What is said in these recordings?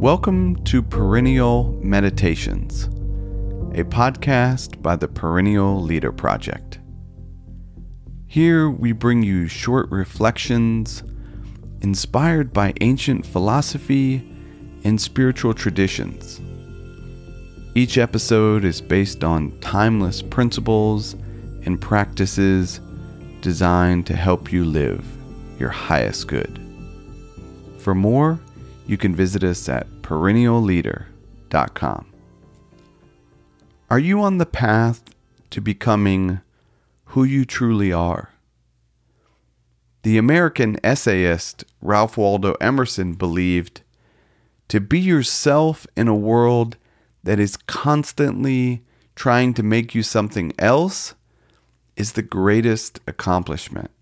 Welcome to Perennial Meditations, a podcast by the Perennial Leader Project. Here we bring you short reflections inspired by ancient philosophy and spiritual traditions. Each episode is based on timeless principles and practices designed to help you live your highest good. For more, you can visit us at perennialleader.com. Are you on the path to becoming who you truly are? The American essayist Ralph Waldo Emerson believed to be yourself in a world that is constantly trying to make you something else is the greatest accomplishment.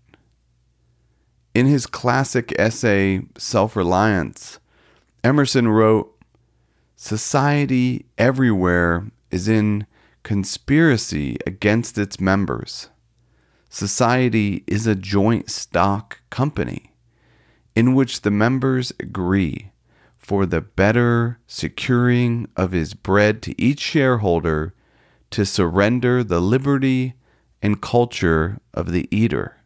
In his classic essay, Self Reliance, Emerson wrote Society everywhere is in conspiracy against its members. Society is a joint stock company in which the members agree for the better securing of his bread to each shareholder to surrender the liberty and culture of the eater.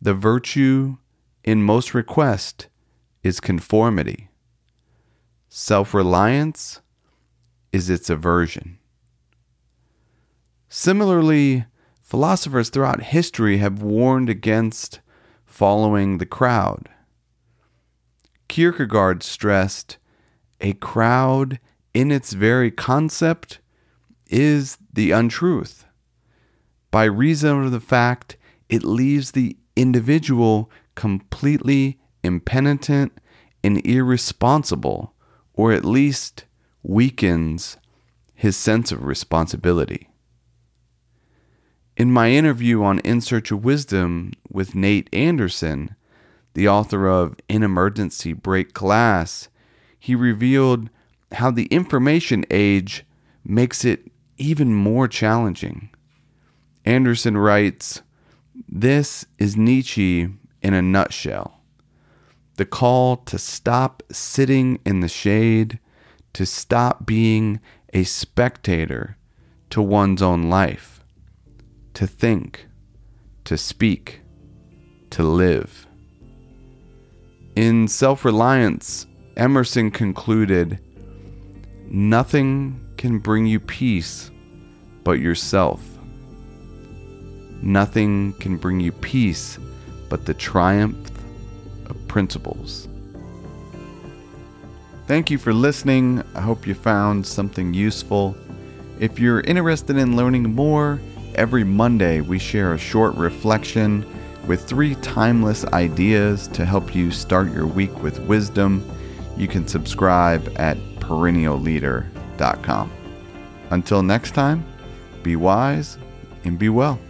The virtue in most request is conformity. Self reliance is its aversion. Similarly, philosophers throughout history have warned against following the crowd. Kierkegaard stressed a crowd in its very concept is the untruth by reason of the fact it leaves the individual completely impenitent and irresponsible, or at least weakens his sense of responsibility. In my interview on In Search of Wisdom with Nate Anderson, the author of In Emergency Break Glass, he revealed how the information age makes it even more challenging. Anderson writes, This is Nietzsche in a nutshell. The call to stop sitting in the shade, to stop being a spectator to one's own life to think, to speak, to live. In Self Reliance, Emerson concluded Nothing can bring you peace but yourself. Nothing can bring you peace but the triumph principles. Thank you for listening. I hope you found something useful. If you're interested in learning more, Every Monday, we share a short reflection with three timeless ideas to help you start your week with wisdom. You can subscribe at perennialleader.com. Until next time, be wise and be well.